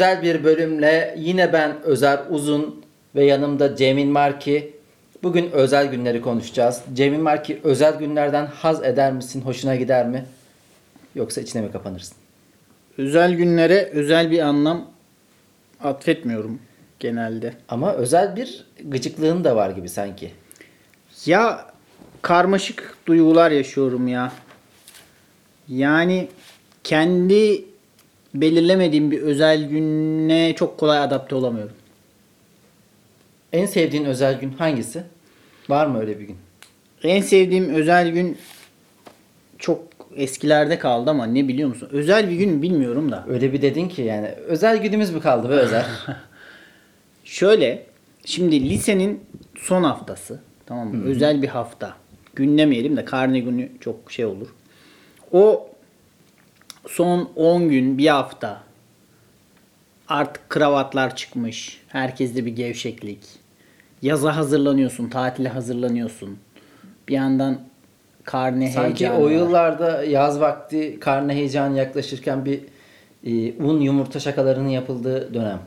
Özel bir bölümle yine ben Özer Uzun ve yanımda Cemil Marki. Bugün özel günleri konuşacağız. Cemil Marki özel günlerden haz eder misin? Hoşuna gider mi? Yoksa içine mi kapanırsın? Özel günlere özel bir anlam atfetmiyorum genelde. Ama özel bir gıcıklığın da var gibi sanki. Ya karmaşık duygular yaşıyorum ya. Yani kendi belirlemediğim bir özel güne çok kolay adapte olamıyorum. En sevdiğin özel gün hangisi? Var mı öyle bir gün? En sevdiğim özel gün çok eskilerde kaldı ama ne biliyor musun? Özel bir gün bilmiyorum da. Öyle bir dedin ki yani özel günümüz mü kaldı be özel? Şöyle şimdi lisenin son haftası tamam mı? Özel bir hafta. Günlemeyelim de karne günü çok şey olur. O son 10 gün bir hafta artık kravatlar çıkmış. Herkeste bir gevşeklik. Yaza hazırlanıyorsun, tatile hazırlanıyorsun. Bir yandan karne Sanki heyecanı o var. yıllarda yaz vakti karne heyecanı yaklaşırken bir e, un yumurta şakalarının yapıldığı dönem.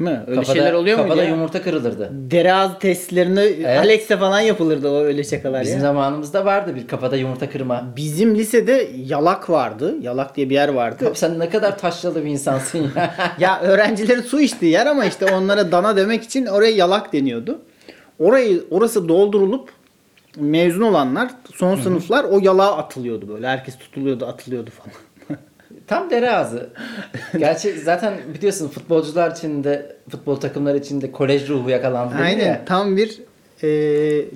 Mı? Öyle şeyler oluyor muydu Kafada ya? yumurta kırılırdı. Dereaz testlerini Alex'e falan yapılırdı o öyle şakalar Bizim ya. zamanımızda vardı bir kafada yumurta kırma. Bizim lisede yalak vardı. Yalak diye bir yer vardı. Abi sen ne kadar taşralı bir insansın ya. ya öğrencilerin su içtiği yer ama işte onlara dana demek için oraya yalak deniyordu. Orayı orası doldurulup mezun olanlar son sınıflar o yalağa atılıyordu böyle. Herkes tutuluyordu, atılıyordu falan. Tam dere ağzı. Gerçi zaten biliyorsun futbolcular için de futbol takımları için de kolej ruhu yakalandı Aynen ya. tam bir e,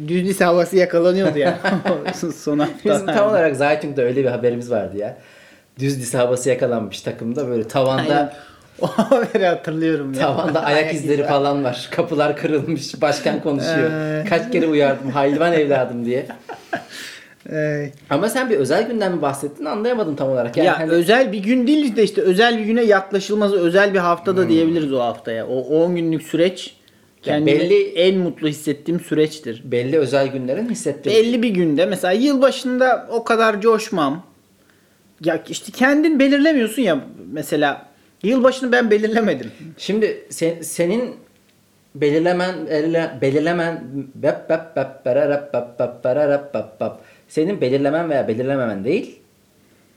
düz lise havası yakalanıyordu ya son hafta. Bizim tam olarak Zaytung'da öyle bir haberimiz vardı ya. Düz lise havası yakalanmış takımda böyle tavanda Aynen. O haberi hatırlıyorum ya. Tavanda ayak izleri falan var. Kapılar kırılmış. Başkan konuşuyor. Ee. Kaç kere uyardım hayvan evladım diye. Ee, Ama sen bir özel günden mi bahsettin anlayamadım tam olarak. Yani ya hani- özel bir gün değil de işte özel bir güne yaklaşılması özel bir haftada diyebiliriz o haftaya. O 10 günlük süreç kendimi belli- en mutlu hissettiğim süreçtir. belli özel günlerin hissettiği. Belli bir günde mesela yılbaşında o kadar coşmam. Ya işte kendin belirlemiyorsun ya mesela yılbaşını ben belirlemedim. Şimdi sen- senin belirlemen belirle- belirlemen bep bep bep bererep bep bep bererep bep bep. Senin belirlemen veya belirlememen değil.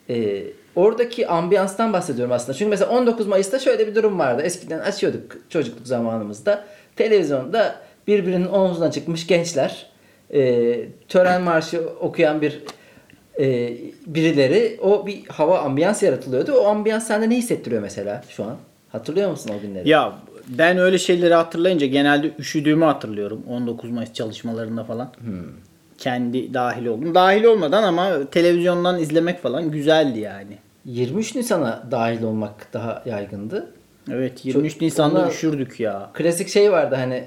Ee, oradaki ambiyanstan bahsediyorum aslında. Çünkü mesela 19 Mayıs'ta şöyle bir durum vardı. Eskiden açıyorduk çocukluk zamanımızda. Televizyonda birbirinin omzuna çıkmış gençler e, tören marşı okuyan bir e, birileri o bir hava ambiyans yaratılıyordu. O ambiyans sende ne hissettiriyor mesela şu an? Hatırlıyor musun o günleri? Ya ben öyle şeyleri hatırlayınca genelde üşüdüğümü hatırlıyorum 19 Mayıs çalışmalarında falan. Kendi dahil oldum. Dahil olmadan ama televizyondan izlemek falan güzeldi yani. 23 Nisan'a dahil olmak daha yaygındı. Evet 23 Çok- Nisan'da üşürdük ya. Klasik şey vardı hani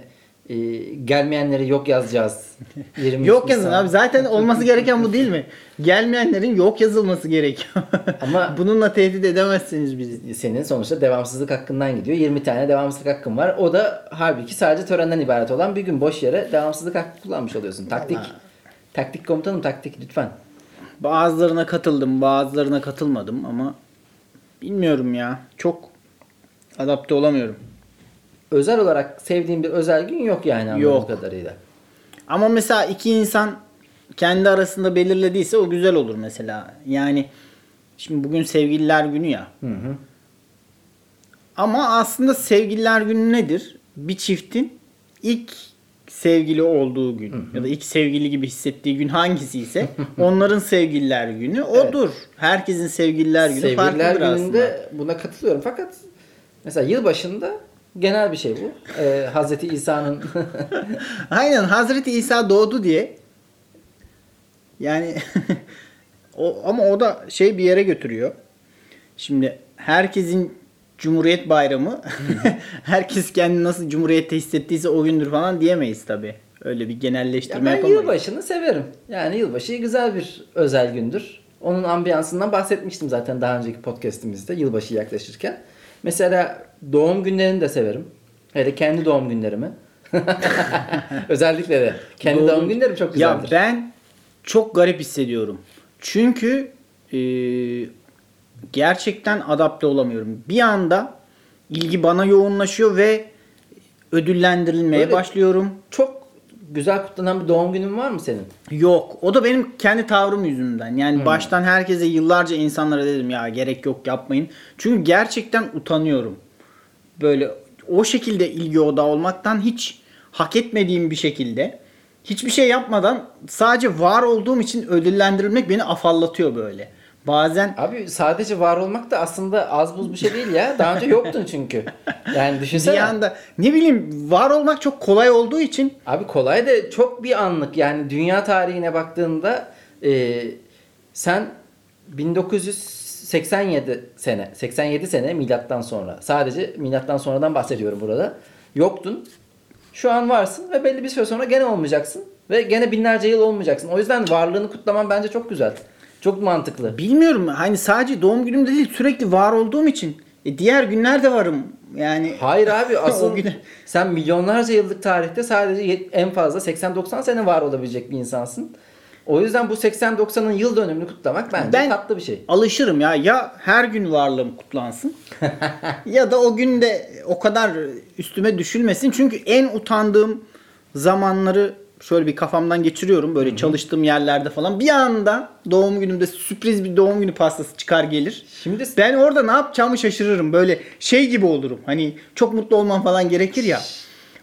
e, gelmeyenleri yok yazacağız. 23 Yok yazın Nisan. abi zaten olması gereken bu değil mi? Gelmeyenlerin yok yazılması gerekiyor. Ama- bununla tehdit edemezsiniz bizi. Senin sonuçta devamsızlık hakkından gidiyor. 20 tane devamsızlık hakkın var. O da halbuki sadece törenden ibaret olan bir gün boş yere devamsızlık hakkı kullanmış oluyorsun. Taktik. Vallahi. Taktik komutanım taktik lütfen. Bazılarına katıldım, bazılarına katılmadım ama bilmiyorum ya. Çok adapte olamıyorum. Özel olarak sevdiğim bir özel gün yok yani anladığım Yok. kadarıyla. Ama mesela iki insan kendi arasında belirlediyse o güzel olur mesela. Yani şimdi bugün sevgililer günü ya. Hı hı. Ama aslında sevgililer günü nedir? Bir çiftin ilk sevgili olduğu gün ya da ilk sevgili gibi hissettiği gün hangisi ise onların sevgililer günü odur. Herkesin sevgililer günü Sevgililer farklıdır gününde aslında. buna katılıyorum. Fakat mesela yılbaşında genel bir şey bu. Ee, Hazreti İsa'nın Aynen Hazreti İsa doğdu diye. Yani o ama o da şey bir yere götürüyor. Şimdi herkesin Cumhuriyet Bayramı herkes kendini nasıl Cumhuriyette hissettiyse o gündür falan diyemeyiz tabi. Öyle bir Ya genelleştirme ben yapamayız. yılbaşını severim. Yani yılbaşı güzel bir özel gündür. Onun ambiyansından bahsetmiştim zaten daha önceki podcastimizde yılbaşı yaklaşırken. Mesela doğum günlerini de severim. Hele kendi doğum günlerimi. Özellikle de. Kendi doğum, günlerim çok güzeldir. Ya ben çok garip hissediyorum. Çünkü e, gerçekten adapte olamıyorum. Bir anda ilgi bana yoğunlaşıyor ve ödüllendirilmeye Böyle- başlıyorum. Çok güzel kutlanan bir doğum günün var mı senin? Yok. O da benim kendi tavrım yüzünden. Yani baştan herkese yıllarca insanlara dedim ya gerek yok yapmayın. Çünkü gerçekten utanıyorum. Böyle o şekilde ilgi odağı olmaktan hiç hak etmediğim bir şekilde hiçbir şey yapmadan sadece var olduğum için ödüllendirilmek beni afallatıyor böyle. Bazen Abi sadece var olmak da aslında az buz bir şey değil ya. Daha önce yoktun çünkü. Yani düşünsene. bir anda ne bileyim var olmak çok kolay olduğu için Abi kolay da çok bir anlık. Yani dünya tarihine baktığında e, sen 1987 sene, 87 sene milattan sonra. Sadece milattan sonradan bahsediyorum burada. Yoktun. Şu an varsın ve belli bir süre sonra gene olmayacaksın. Ve gene binlerce yıl olmayacaksın. O yüzden varlığını kutlaman bence çok güzel. Çok mantıklı. bilmiyorum hani sadece doğum günümde değil sürekli var olduğum için e, diğer günlerde varım. Yani Hayır abi asıl güne- sen milyonlarca yıllık tarihte sadece en fazla 80-90 sene var olabilecek bir insansın. O yüzden bu 80-90'ın yıl dönümünü kutlamak bence Ben- tatlı bir şey. alışırım ya. Ya her gün varlığım kutlansın ya da o gün de o kadar üstüme düşülmesin. Çünkü en utandığım zamanları şöyle bir kafamdan geçiriyorum. Böyle çalıştığım yerlerde falan. Bir anda doğum günümde sürpriz bir doğum günü pastası çıkar gelir. Şimdi Ben orada ne yapacağımı şaşırırım. Böyle şey gibi olurum. Hani çok mutlu olmam falan gerekir ya.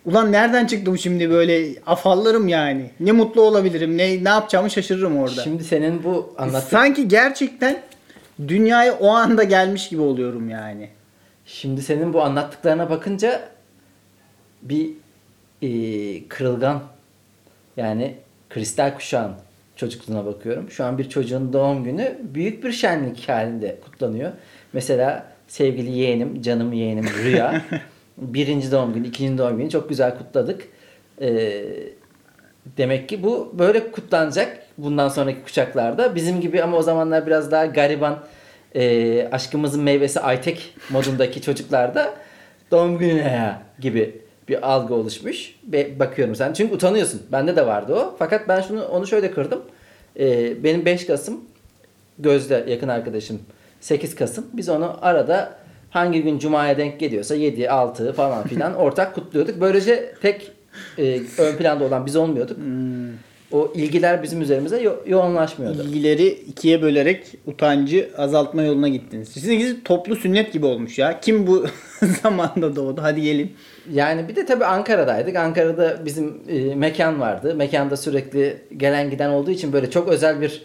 Ulan nereden çıktı bu şimdi böyle afallarım yani. Ne mutlu olabilirim, ne ne yapacağımı şaşırırım orada. şimdi senin bu anlattığın Sanki gerçekten dünyaya o anda gelmiş gibi oluyorum yani. şimdi senin bu anlattıklarına bakınca bir e, kırılgan yani kristal kuşağın çocukluğuna bakıyorum. Şu an bir çocuğun doğum günü büyük bir şenlik halinde kutlanıyor. Mesela sevgili yeğenim, canım yeğenim Rüya. birinci doğum günü, ikinci doğum günü çok güzel kutladık. Ee, demek ki bu böyle kutlanacak bundan sonraki kuşaklarda. Bizim gibi ama o zamanlar biraz daha gariban e, aşkımızın meyvesi Aytek modundaki çocuklarda doğum günü ya gibi bir algı oluşmuş. Be- bakıyorum sen. Çünkü utanıyorsun. Bende de vardı o. Fakat ben şunu onu şöyle kırdım. Ee, benim 5 Kasım Gözde yakın arkadaşım 8 Kasım. Biz onu arada hangi gün Cuma'ya denk geliyorsa 7, 6 falan filan ortak kutluyorduk. Böylece tek e, ön planda olan biz olmuyorduk. O ilgiler bizim üzerimize yo- yoğunlaşmıyordu. İlgileri ikiye bölerek utancı azaltma yoluna gittiniz. Sizinkisi toplu sünnet gibi olmuş ya. Kim bu zamanda doğdu? Hadi gelin. Yani bir de tabii Ankara'daydık. Ankara'da bizim e, mekan vardı. Mekanda sürekli gelen giden olduğu için böyle çok özel bir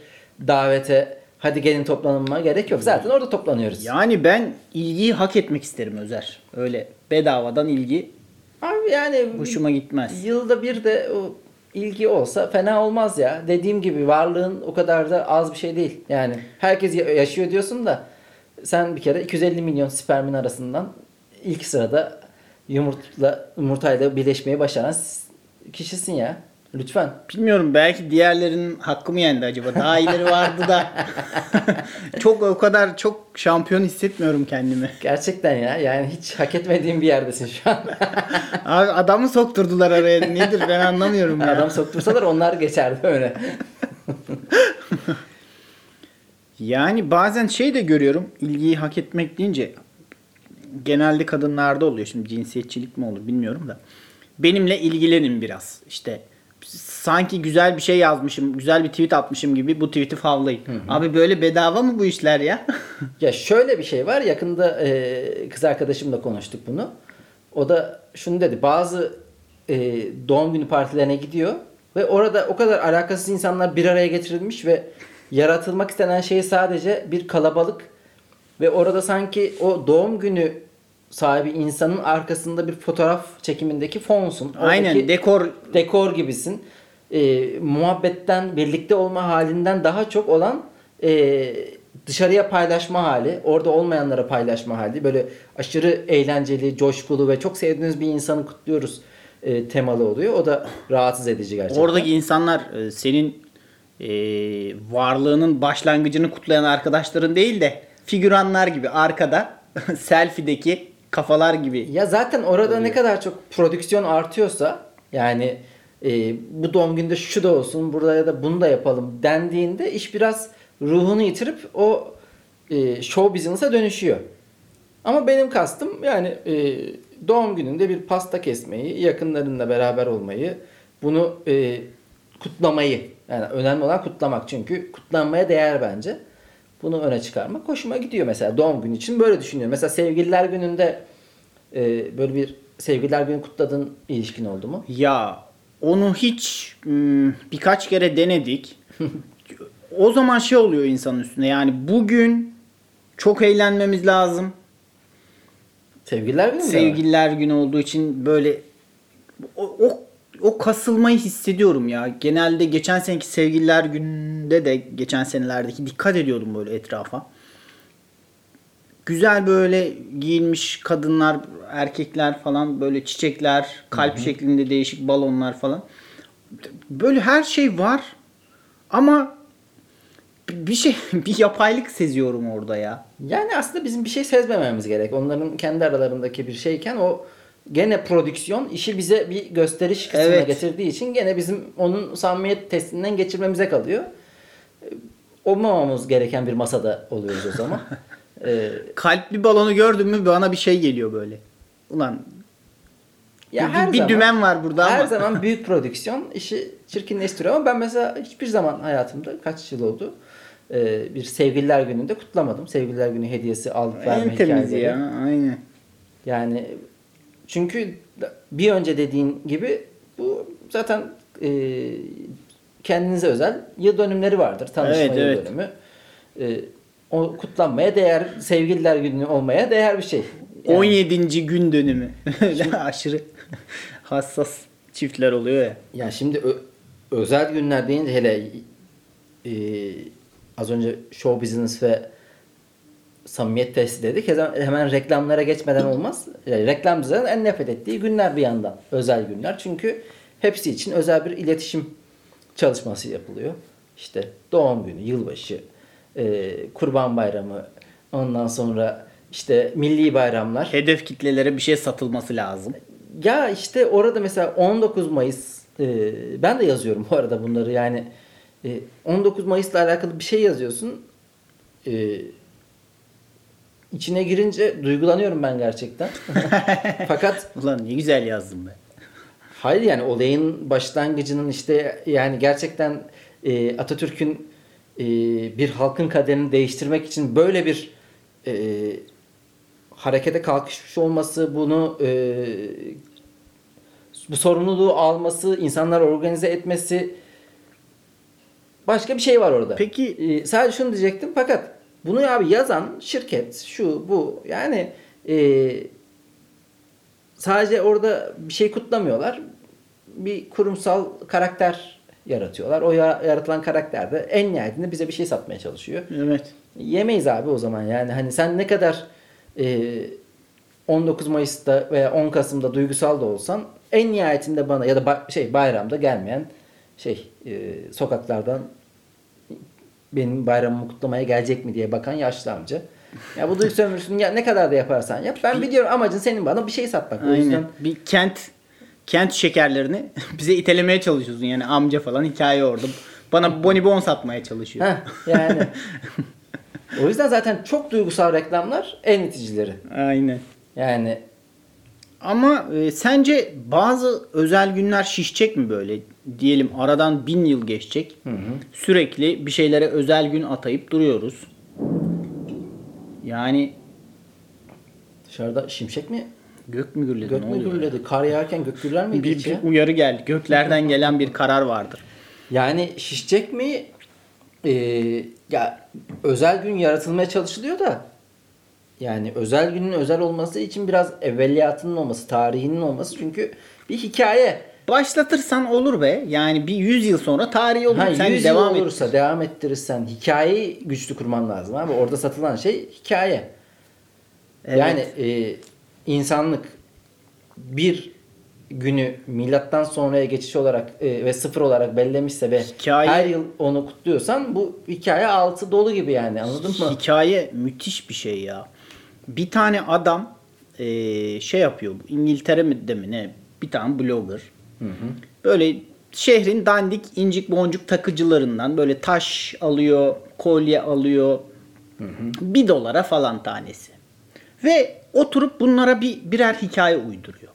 davete hadi gelin toplanma gerek yok. Zaten orada toplanıyoruz. Yani ben ilgiyi hak etmek isterim Özer. Öyle bedavadan ilgi Abi yani hoşuma gitmez. yılda bir de o ilgi olsa fena olmaz ya. Dediğim gibi varlığın o kadar da az bir şey değil. Yani herkes ya- yaşıyor diyorsun da sen bir kere 250 milyon spermin arasından ilk sırada yumurtla yumurtayla birleşmeyi başaran kişisin ya. Lütfen. Bilmiyorum belki diğerlerinin hakkı mı yendi acaba? Daha iyileri vardı da. çok o kadar çok şampiyon hissetmiyorum kendimi. Gerçekten ya. Yani hiç hak etmediğin bir yerdesin şu an. Abi adamı sokturdular araya. Nedir ben anlamıyorum ya. Adam soktursalar onlar geçerdi öyle. Yani bazen şey de görüyorum. ilgiyi hak etmek deyince genelde kadınlarda oluyor. Şimdi cinsiyetçilik mi olur bilmiyorum da. Benimle ilgilenin biraz. İşte sanki güzel bir şey yazmışım, güzel bir tweet atmışım gibi bu tweet'i favlayın. Abi böyle bedava mı bu işler ya? Ya şöyle bir şey var. Yakında e, kız arkadaşımla konuştuk bunu. O da şunu dedi. Bazı e, doğum günü partilerine gidiyor ve orada o kadar alakasız insanlar bir araya getirilmiş ve yaratılmak istenen şey sadece bir kalabalık ve orada sanki o doğum günü sahibi insanın arkasında bir fotoğraf çekimindeki fonsun. Aynen dekor dekor gibisin. E, muhabbetten, birlikte olma halinden daha çok olan e, dışarıya paylaşma hali, orada olmayanlara paylaşma hali. Böyle aşırı eğlenceli, coşkulu ve çok sevdiğiniz bir insanı kutluyoruz e, temalı oluyor. O da rahatsız edici gerçekten. Oradaki insanlar e, senin e, varlığının başlangıcını kutlayan arkadaşların değil de figüranlar gibi arkada selfie'deki kafalar gibi. Ya zaten orada ne kadar çok prodüksiyon artıyorsa yani e, bu doğum günde şu da olsun burada ya da bunu da yapalım dendiğinde iş biraz ruhunu yitirip o e, show business'a dönüşüyor. Ama benim kastım yani e, doğum gününde bir pasta kesmeyi, yakınlarınla beraber olmayı, bunu e, kutlamayı. Yani önemli olan kutlamak çünkü kutlanmaya değer bence. Bunu öne çıkarmak hoşuma gidiyor mesela doğum günü için böyle düşünüyorum. Mesela sevgililer gününde e, böyle bir sevgililer günü kutladığın ilişkin oldu mu? Ya onu hiç hmm, birkaç kere denedik. o zaman şey oluyor insanın üstünde. Yani bugün çok eğlenmemiz lazım. Sevgililer günü? Sevgililer günü olduğu için böyle o, o, o kasılmayı hissediyorum ya. Genelde geçen seneki sevgililer gününde de geçen senelerdeki dikkat ediyordum böyle etrafa. Güzel böyle giyinmiş kadınlar, erkekler falan böyle çiçekler, kalp şeklinde değişik balonlar falan. Böyle her şey var ama bir şey bir yapaylık seziyorum orada ya. Yani aslında bizim bir şey sezmememiz gerek. Onların kendi aralarındaki bir şeyken o gene prodüksiyon işi bize bir gösteriş kısmına Evet. getirdiği için gene bizim onun samimiyet testinden geçirmemize kalıyor. Ee, Olmamamız gereken bir masada oluyoruz o zaman. Ee, Kalpli balonu gördüm mü bana bir şey geliyor böyle. Ulan ya bir, her bir zaman, dümen var burada her ama. zaman büyük prodüksiyon işi çirkinleştiriyor ama ben mesela hiçbir zaman hayatımda kaç yıl oldu e, bir sevgililer gününde kutlamadım. Sevgililer günü hediyesi alıp verme en temiz hikayeleri. ya. Aynen. Yani çünkü bir önce dediğin gibi bu zaten e, kendinize özel yıl dönümleri vardır. Tanışma Evet, yıl evet. dönümü. E, o kutlanmaya değer, sevgililer günü olmaya değer bir şey. Yani 17. gün dönümü. Öyle aşırı hassas çiftler oluyor ya. Ya şimdi ö- özel günler deyince hele e, az önce show business ve samimiyet testi dedik. Hemen, reklamlara geçmeden olmaz. Yani reklamcıların en nefret ettiği günler bir yandan. Özel günler. Çünkü hepsi için özel bir iletişim çalışması yapılıyor. İşte doğum günü, yılbaşı, e, kurban bayramı, ondan sonra işte milli bayramlar. Hedef kitlelere bir şey satılması lazım. Ya işte orada mesela 19 Mayıs e, ben de yazıyorum bu arada bunları yani e, 19 Mayıs'la alakalı bir şey yazıyorsun. E, içine girince duygulanıyorum ben gerçekten. Fakat Ulan ne güzel yazdım be. hayır yani olayın başlangıcının işte yani gerçekten e, Atatürk'ün e, bir halkın kaderini değiştirmek için böyle bir e, harekete kalkışmış olması, bunu e, bu sorumluluğu alması, insanlar organize etmesi başka bir şey var orada. Peki- E, sadece şunu diyecektim fakat bunu abi yazan şirket şu bu yani e, sadece orada bir şey kutlamıyorlar. Bir kurumsal karakter yaratıyorlar. O ya- yaratılan karakter de en nihayetinde bize bir şey satmaya çalışıyor. Evet. Yemeyiz abi o zaman yani hani sen ne kadar e, 19 Mayıs'ta veya 10 Kasım'da duygusal da olsan en nihayetinde bana ya da ba- şey bayramda gelmeyen şey e, sokaklardan benim bayramımı kutlamaya gelecek mi diye bakan yaşlı amca. Ya bu duygu sömürüsünü ya ne kadar da yaparsan yap. Ben biliyorum amacın senin bana bir şey satmak. O Aynen. yüzden Bir kent kent şekerlerini bize itelemeye çalışıyorsun yani amca falan hikaye orada. Bana bonibon satmaya çalışıyor. Heh, yani o yüzden zaten çok duygusal reklamlar en iticileri. Aynen. Yani Ama e, sence bazı özel günler şişecek mi böyle? Diyelim aradan bin yıl geçecek. Sürekli bir şeylere özel gün atayıp duruyoruz. Yani dışarıda şimşek mi gök mü gürledi? Gök mü gürledi? Kar yağarken gök gürler miydi Bir, hiç bir ya? uyarı geldi. Göklerden gelen bir karar vardır. Yani şişecek mi? Ee, ya özel gün yaratılmaya çalışılıyor da yani özel günün özel olması için biraz evveliyatının olması, tarihinin olması çünkü bir hikaye. Başlatırsan olur be. Yani bir 100 yıl sonra tarihi olur. Ha, Sen 100 devam yıl olursa devam ettirirsen hikayeyi güçlü kurman lazım abi. Orada satılan şey hikaye. Evet. Yani e, insanlık bir günü milattan sonraya geçiş olarak e, ve sıfır olarak bellemişse ve Hikaye- her yıl onu kutluyorsan bu hikaye altı dolu gibi yani anladın mı? Hikaye müthiş bir şey ya. Bir tane adam eee, şey yapıyor. bu İngiltere mi de mi ne? Bir tane blogger. Böyle şehrin dandik incik boncuk takıcılarından böyle taş alıyor, kolye alıyor. Bir dolara falan tanesi. Ve oturup bunlara bir birer hikaye uyduruyor.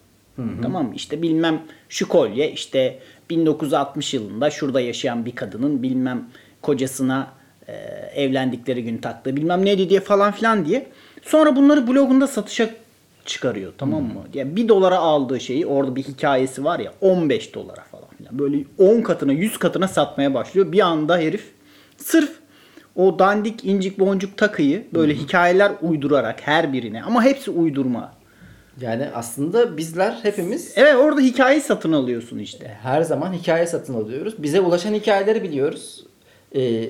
Tamam mı? İşte bilmem şu kolye işte 1960 yılında şurada yaşayan bir kadının bilmem kocasına e, evlendikleri gün taktığı bilmem neydi diye falan filan diye. Sonra bunları blogunda satışa çıkarıyor tamam mı? Yani bir dolara aldığı şeyi orada bir hikayesi var ya 15 dolara falan filan. Böyle 10 katına 100 katına satmaya başlıyor. Bir anda herif sırf o dandik incik boncuk takıyı böyle hikayeler uydurarak her birine ama hepsi uydurma. Yani aslında bizler hepimiz Evet orada hikayeyi satın alıyorsun işte. her zaman hikaye satın alıyoruz. Bize ulaşan hikayeleri biliyoruz. Ee,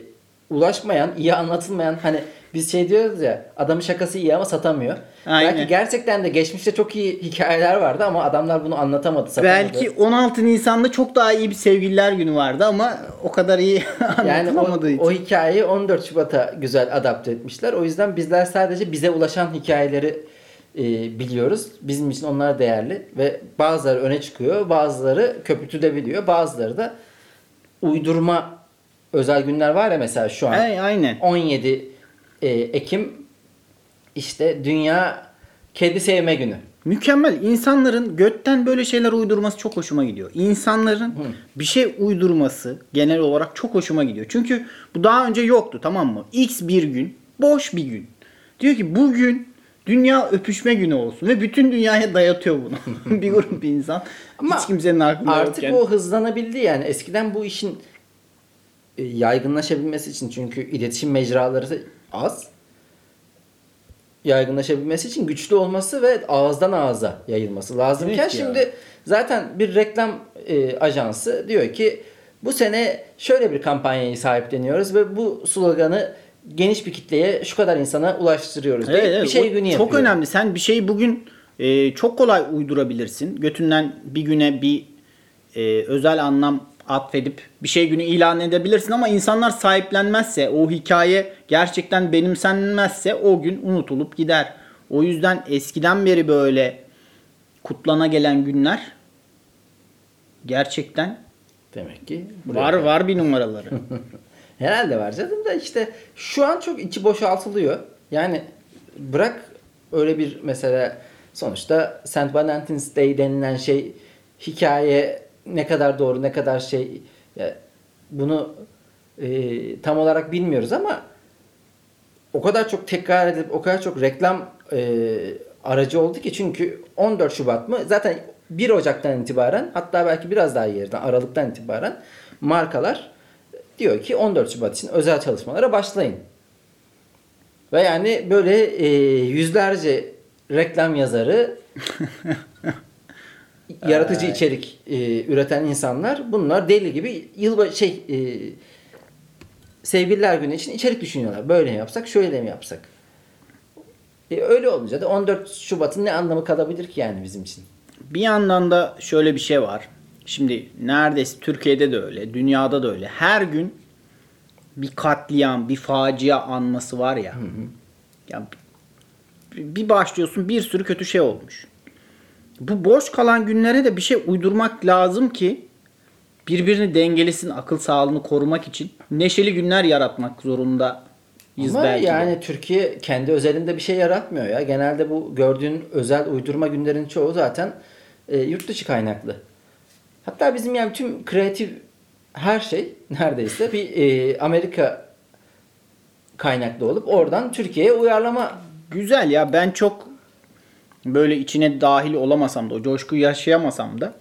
ulaşmayan, iyi anlatılmayan hani biz şey diyoruz ya adamın şakası iyi ama satamıyor. Aynen. Belki gerçekten de geçmişte çok iyi hikayeler vardı ama adamlar bunu anlatamadı, satamadı. Belki 16 Nisan'da çok daha iyi bir sevgililer günü vardı ama o kadar iyi yani o, anlatılamadığı için. o hikayeyi 14 Şubat'a güzel adapte etmişler. O yüzden bizler sadece bize ulaşan hikayeleri e, biliyoruz. Bizim için onlar değerli ve bazıları öne çıkıyor, bazıları köpürtülebiliyor, bazıları da uydurma özel günler var ya mesela şu an. Ay, aynen. 17 e, Ekim işte Dünya Kedi Sevme Günü. Mükemmel. İnsanların götten böyle şeyler uydurması çok hoşuma gidiyor. İnsanların bir şey uydurması genel olarak çok hoşuma gidiyor. Çünkü bu daha önce yoktu tamam mı? X bir gün, boş bir gün. Diyor ki bugün dünya öpüşme günü olsun ve bütün dünyaya dayatıyor bunu. bir grup insan. Ama Hiç kimsenin aklında Artık yokken. o hızlanabildi yani. Eskiden bu işin e, yaygınlaşabilmesi için çünkü iletişim mecraları az. Yaygınlaşabilmesi için güçlü olması ve ağızdan ağza yayılması lazımken Evet ya. şimdi zaten bir reklam e, ajansı diyor ki bu sene şöyle bir kampanyayı sahipleniyoruz ve bu sloganı geniş bir kitleye şu kadar insana ulaştırıyoruz. diye Evet, evet. bir şey günü Çok yapıyor. önemli. Sen bir şeyi bugün e, çok kolay uydurabilirsin. Götünden bir güne bir e, özel anlam atfedip bir şey günü ilan edebilirsin ama insanlar sahiplenmezse, o hikaye gerçekten benimsenmezse o gün unutulup gider. O yüzden eskiden beri böyle kutlana gelen günler gerçekten Demek ki var var bir numaraları. Herhalde var canım da işte şu an çok içi boşaltılıyor. Yani bırak öyle bir mesela sonuçta St. Valentine's Day denilen şey hikaye ne kadar doğru ne kadar şey bunu e, tam olarak bilmiyoruz ama o kadar çok tekrar edip o kadar çok reklam e, aracı oldu ki çünkü 14 Şubat mı zaten 1 Ocak'tan itibaren hatta belki biraz daha yerden Aralık'tan itibaren markalar diyor ki 14 Şubat için özel çalışmalara başlayın. Ve yani böyle e, yüzlerce reklam yazarı yaratıcı içerik e, üreten insanlar bunlar deli gibi yılba şey e, sevgililer günü için içerik düşünüyorlar. Böyle mi yapsak, şöyle mi yapsak? E, öyle olunca da 14 Şubat'ın ne anlamı kalabilir ki yani bizim için? Bir yandan da şöyle bir şey var. Şimdi neredeyse Türkiye'de de öyle, dünyada da öyle. Her gün bir katliam, bir facia anması var ya. Ya bir başlıyorsun bir sürü kötü şey olmuş. Bu boş kalan günlere de bir şey uydurmak lazım ki birbirini dengelesin, akıl sağlığını korumak için neşeli günler yaratmak zorundayız Ama belki. de. yani Türkiye kendi özelinde bir şey yaratmıyor ya. Genelde bu gördüğün özel uydurma günlerin çoğu zaten e, yurt dışı kaynaklı. Hatta bizim yani tüm kreatif her şey neredeyse bir e, Amerika kaynaklı olup oradan Türkiye'ye uyarlama Güzel ya ben çok böyle içine dahil olamasam da o coşkuyu yaşayamasam da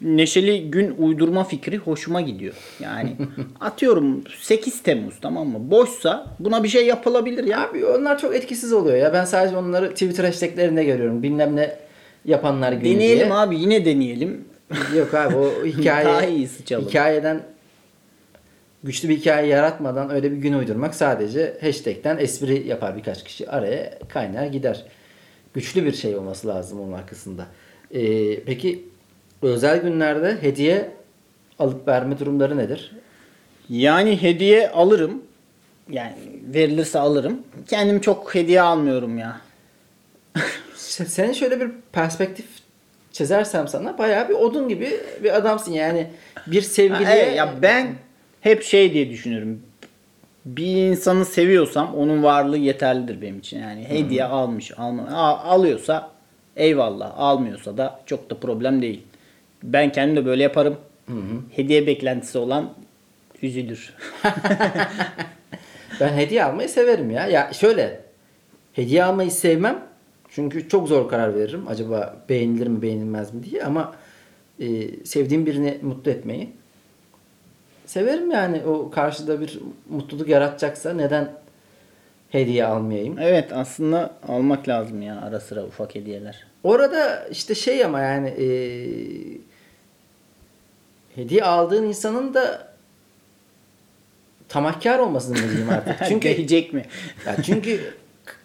neşeli gün uydurma fikri hoşuma gidiyor. Yani atıyorum 8 Temmuz tamam mı? Boşsa buna bir şey yapılabilir ya. Abi onlar çok etkisiz oluyor ya. Ben sadece onları Twitter hashtaglerinde görüyorum. Bilmem ne yapanlar günü Deneyelim diye. abi yine deneyelim. Yok abi o hikaye Daha iyi sıçalım. hikayeden güçlü bir hikaye yaratmadan öyle bir gün uydurmak sadece hashtag'ten espri yapar birkaç kişi araya kaynar gider. Güçlü bir şey olması lazım onun arkasında. Ee, peki özel günlerde hediye alıp verme durumları nedir? Yani hediye alırım. Yani verilirse alırım. Kendim çok hediye almıyorum ya. Se- Senin şöyle bir perspektif çizersem sana bayağı bir odun gibi bir adamsın yani bir Ha, sevgiliye evet, ya ben hep şey diye düşünüyorum. Bir insanı seviyorsam onun varlığı yeterlidir benim için. Yani hediye almış, alma, alıyorsa eyvallah, almıyorsa da çok da problem değil. Ben kendim de böyle yaparım. Hediye beklentisi olan üzülür. Ben hediye almayı severim ya. Ya şöyle hediye almayı sevmem. Çünkü çok zor karar veririm. Acaba beğenilir mi beğenilmez mi diye ama e, sevdiğim birini mutlu etmeyi severim yani. O karşıda bir mutluluk yaratacaksa neden hediye almayayım? evet aslında almak lazım ya ara sıra ufak hediyeler. Orada işte şey ama yani e, hediye aldığın insanın da tamahkar olmasını mı diyeyim artık. Çünkü Değecek mi? ya çünkü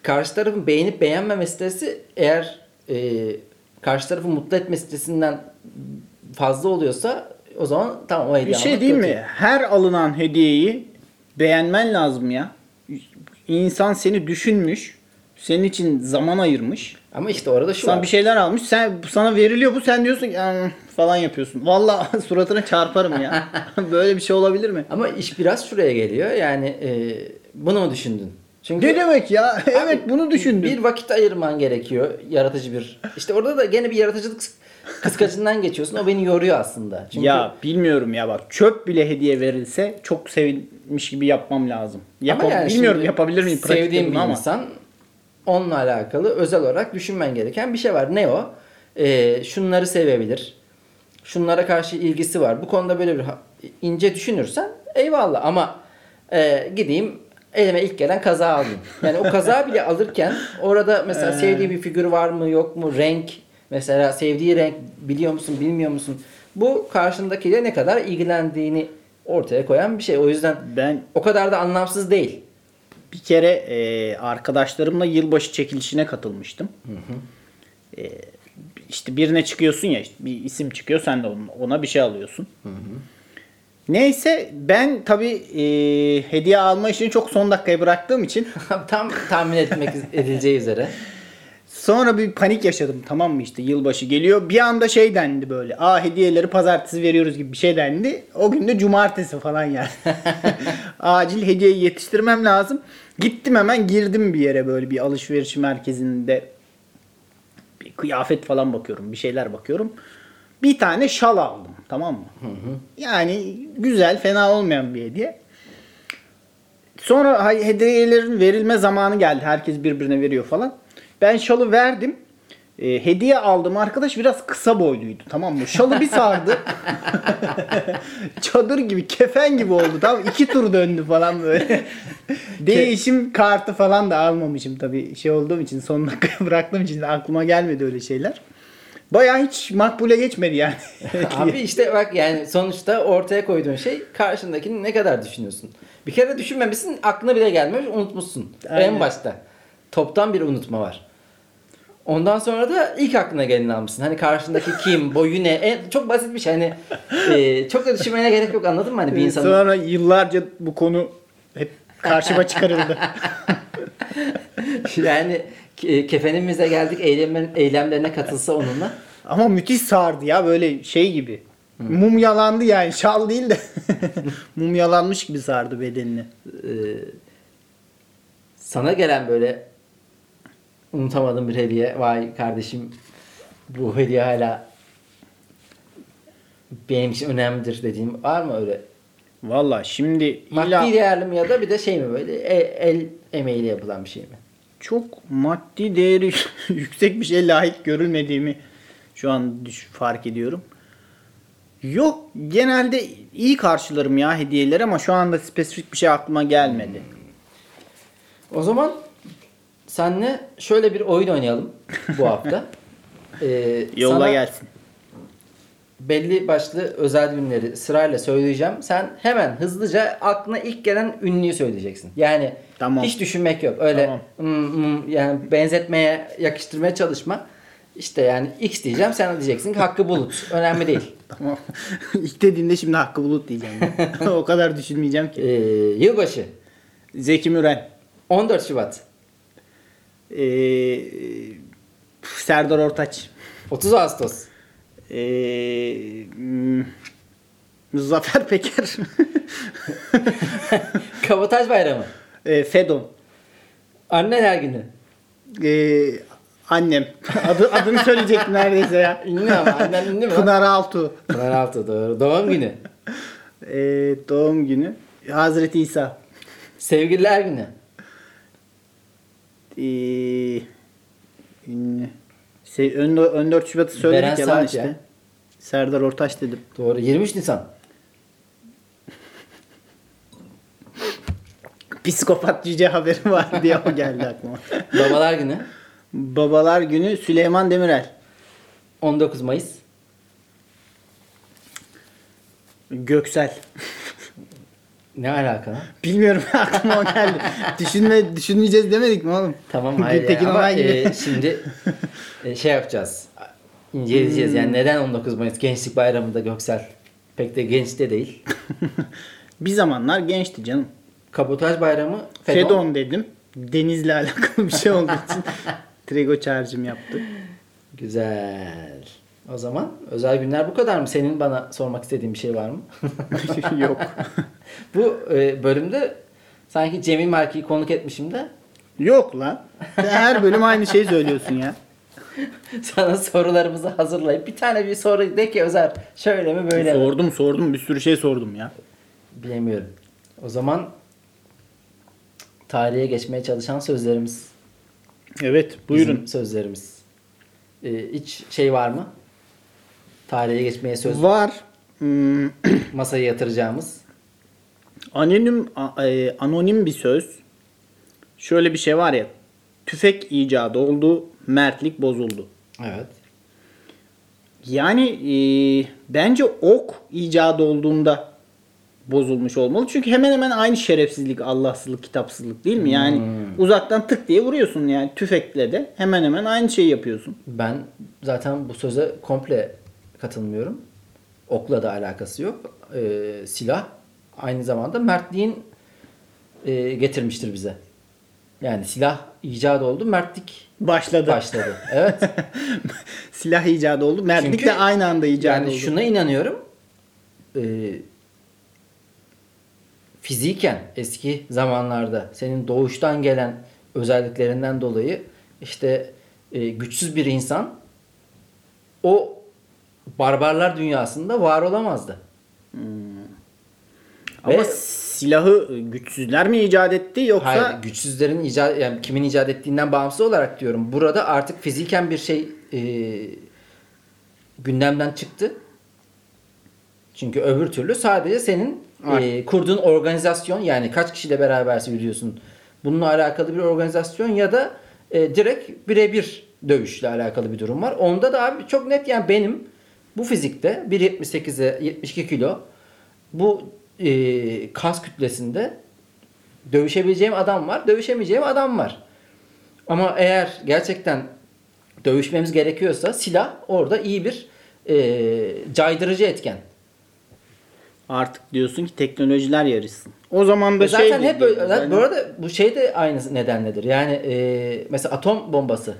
karşı tarafın beğenip beğenmeme sitesi eğer e, karşı tarafı mutlu etme sitesinden fazla oluyorsa o zaman tamam o hediye Bir şey değil kötü. mi? Her alınan hediyeyi beğenmen lazım ya. İnsan seni düşünmüş. Senin için zaman ayırmış. Ama işte orada şu Sana var. bir şeyler almış. Sen sana veriliyor bu. Sen diyorsun ki falan yapıyorsun. Vallahi suratına çarparım ya. Böyle bir şey olabilir mi? Ama iş biraz şuraya geliyor. Yani e, bunu mu düşündün? Çünkü Ne demek ya? evet bunu düşündüm. Bir vakit ayırman gerekiyor. Yaratıcı bir. İşte orada da gene bir yaratıcılık kıskacından geçiyorsun. O beni yoruyor aslında. Çünkü Ya bilmiyorum ya bak çöp bile hediye verilse çok sevinmiş gibi yapmam lazım. Ama Yapa- yani bilmiyorum yapabilir miyim bunu bir ama. insan onunla alakalı özel olarak düşünmen gereken bir şey var. Ne o? Ee, şunları sevebilir. Şunlara karşı ilgisi var. Bu konuda böyle bir ince düşünürsen eyvallah ama e, gideyim elime ilk gelen kaza alayım. Yani o kaza bile alırken orada mesela Ee. sevdiği bir figür var mı yok mu renk mesela sevdiği renk biliyor musun bilmiyor musun? Bu karşındakiyle ne kadar ilgilendiğini ortaya koyan bir şey. O yüzden Ben o kadar da anlamsız değil. bir kere e, arkadaşlarımla yılbaşı çekilişine katılmıştım. E, işte birine çıkıyorsun ya bir isim çıkıyor sen de ona bir şey alıyorsun. Neyse ben tabi hediye alma işini çok son dakikaya bıraktığım için Tam tahmin etmek edileceği üzere. Sonra bir panik yaşadım tamam mı işte yılbaşı geliyor. Bir anda şey dendi böyle. Aa hediyeleri pazartesi veriyoruz gibi bir şey dendi. O gün de cumartesi falan yani. Acil hediyeyi yetiştirmem lazım. Gittim hemen girdim bir yere böyle bir alışveriş merkezinde. Bir kıyafet falan bakıyorum. Bir şeyler bakıyorum. Bir tane şal aldım tamam mı? Yani güzel fena olmayan bir hediye. Sonra hediyelerin verilme zamanı geldi. Herkes birbirine veriyor falan. Ben şalı verdim. E, hediye aldım. Arkadaş biraz kısa boyluydu. Tamam mı? Şalı bir sardı. Çadır gibi, kefen gibi oldu. Tamam? İki tur döndü falan böyle. Değişim kartı falan da almamışım tabii. Şey olduğum için son dakika bıraktığım için aklıma gelmedi öyle şeyler. Bayağı hiç makbule geçmedi yani. Abi işte bak yani sonuçta ortaya koyduğun şey karşındakini ne kadar düşünüyorsun. Bir kere düşünmemişsin aklına bile gelmemiş unutmuşsun. Aynen. En başta. Toptan bir unutma var. Ondan sonra da ilk aklına geleni almışsın. Hani karşındaki kim, boyu ne? En, çok basit bir şey. Hani e, çok da düşünmene gerek yok anladın mı? Hani bir insanın Sonra yıllarca bu konu hep karşıma çıkarıldı. yani ke- kefenimize geldik eylemin, eylemlerine katılsa onunla. Ama müthiş sardı ya böyle şey gibi. Mumyalandı yani şal değil de mumyalanmış gibi sardı bedenini. e, sana gelen böyle unutamadığım bir hediye. Vay kardeşim bu hediye hala benim için önemlidir dediğim var mı öyle? Valla şimdi Maddi illa değerli mi ya da bir de şey mi böyle el, el emeğiyle yapılan bir şey mi? çok maddi değeri yüksek bir şeye layık görülmediğimi şu an düş- fark ediyorum. Yok genelde iyi karşılarım ya hediyeleri ama şu anda spesifik bir şey aklıma gelmedi. O zaman senle şöyle bir oyun oynayalım bu hafta. Ee, Yolla gelsin. belli başlı özel günleri sırayla söyleyeceğim. Sen hemen hızlıca aklına ilk gelen ünlüyü söyleyeceksin. Yani Tamam. hiç düşünmek yok. Öyle Tamam. "Hmm, hmm," yani benzetmeye, yakıştırmaya çalışma. İşte yani X diyeceğim sen de diyeceksin ki Hakkı Bulut. Önemli değil. Tamam. İlk dediğimde şimdi Hakkı Bulut diyeceğim. o kadar düşünmeyeceğim Ee, ki. yılbaşı. Zeki Müren. 14 Şubat. Ee, Serdar Ortaç. 30 Ağustos. Ee, Zafer Peker. Kabotaj bayramı. Ee, Fedon. Anneler günü. Ee, annem. Adı, adını söyleyecektim neredeyse ya. Ünlü ama annen ünlü mü? Pınar Altuğ. Pınar Altı doğru. Doğum günü. Ee, doğum günü. Hazreti İsa. Sevgililer günü. Se- ön, ön 4 Şubat'ı söyledik Beren ya lan işte. ya. Serdar Ortaç dedim. Doğru. 23 Nisan. Psikopat cüce haberi var diye o geldi aklıma. Babalar günü. Babalar günü Süleyman Demirel. 19 Mayıs. Göksel. Ne alaka lan? Bilmiyorum aklıma o geldi. Düşünme, düşünmeyeceğiz demedik mi oğlum? Tamam hayır yani ama gibi. e, şimdi e, şey yapacağız. İnceleyeceğiz yani neden 19 Mayıs Gençlik Bayramı'nda Göksel pek de genç de değil. Bir zamanlar gençti canım. Kabotaj Bayramı Fedon. Fedon, dedim. Denizle alakalı bir şey olduğu için Trego çağrıcım yaptı. Güzel. O zaman özel günler bu kadar mı? Senin bana sormak istediğin bir şey var mı? Yok. bu e, bölümde sanki Cemil Marki'yi konuk etmişim de Yok lan. Her bölüm aynı şeyi söylüyorsun ya. sana sorularımızı hazırlayıp bir tane bir soru de ki Özer şöyle mi böyle mi? Sordum sordum bir sürü şey sordum ya. Bilemiyorum. O zaman tarihe geçmeye çalışan sözlerimiz. Evet buyurun. Bizim sözlerimiz. Ee, hiç şey var mı? Tarihe geçmeye söz Var. Hmm, masaya yatıracağımız. anonim e, anonim bir söz. Şöyle bir şey var ya. Tüfek icadı oldu, mertlik bozuldu. Evet. Yani e, bence ok icadı olduğunda bozulmuş olmalı. Çünkü hemen hemen aynı şerefsizlik, Allahsızlık, kitapsızlık değil mi? Yani uzaktan tık diye vuruyorsun yani tüfekle de hemen hemen aynı şeyi yapıyorsun. Ben zaten bu söze komple katılmıyorum. Okla da alakası yok. Ee, silah aynı zamanda mertliğin e, getirmiştir bize. Yani silah icat oldu, mertlik Başladı. başladı. Evet. Silah icadı oldu. Mertlik Çünkü de aynı anda icadı yani oldu. şuna inanıyorum. Ee, fiziken eski zamanlarda senin doğuştan gelen özelliklerinden dolayı işte e, güçsüz bir insan o barbarlar dünyasında var olamazdı. Ama Ve- silahı güçsüzler mi icat etti yoksa Hayır, güçsüzlerin icat yani kimin icat ettiğinden bağımsız olarak diyorum. Burada artık fiziken bir şey e, gündemden çıktı. Çünkü öbür türlü sadece senin e, kurduğun organizasyon yani kaç kişiyle beraber yürüyorsun. Bununla alakalı bir organizasyon ya da e, direkt birebir dövüşle alakalı bir durum var. Onda da abi çok net yani benim bu fizikte 1.78'e 72 kilo bu e, kas kütlesinde dövüşebileceğim adam var, dövüşemeyeceğim adam var. Ama eğer gerçekten dövüşmemiz gerekiyorsa silah orada iyi bir e, caydırıcı etken. artık diyorsun ki teknolojiler yarışsın. O zaman da Ve zaten şey hep böyle, zaten bu arada bu şey de aynı nedenledir. Yani e, mesela atom bombası.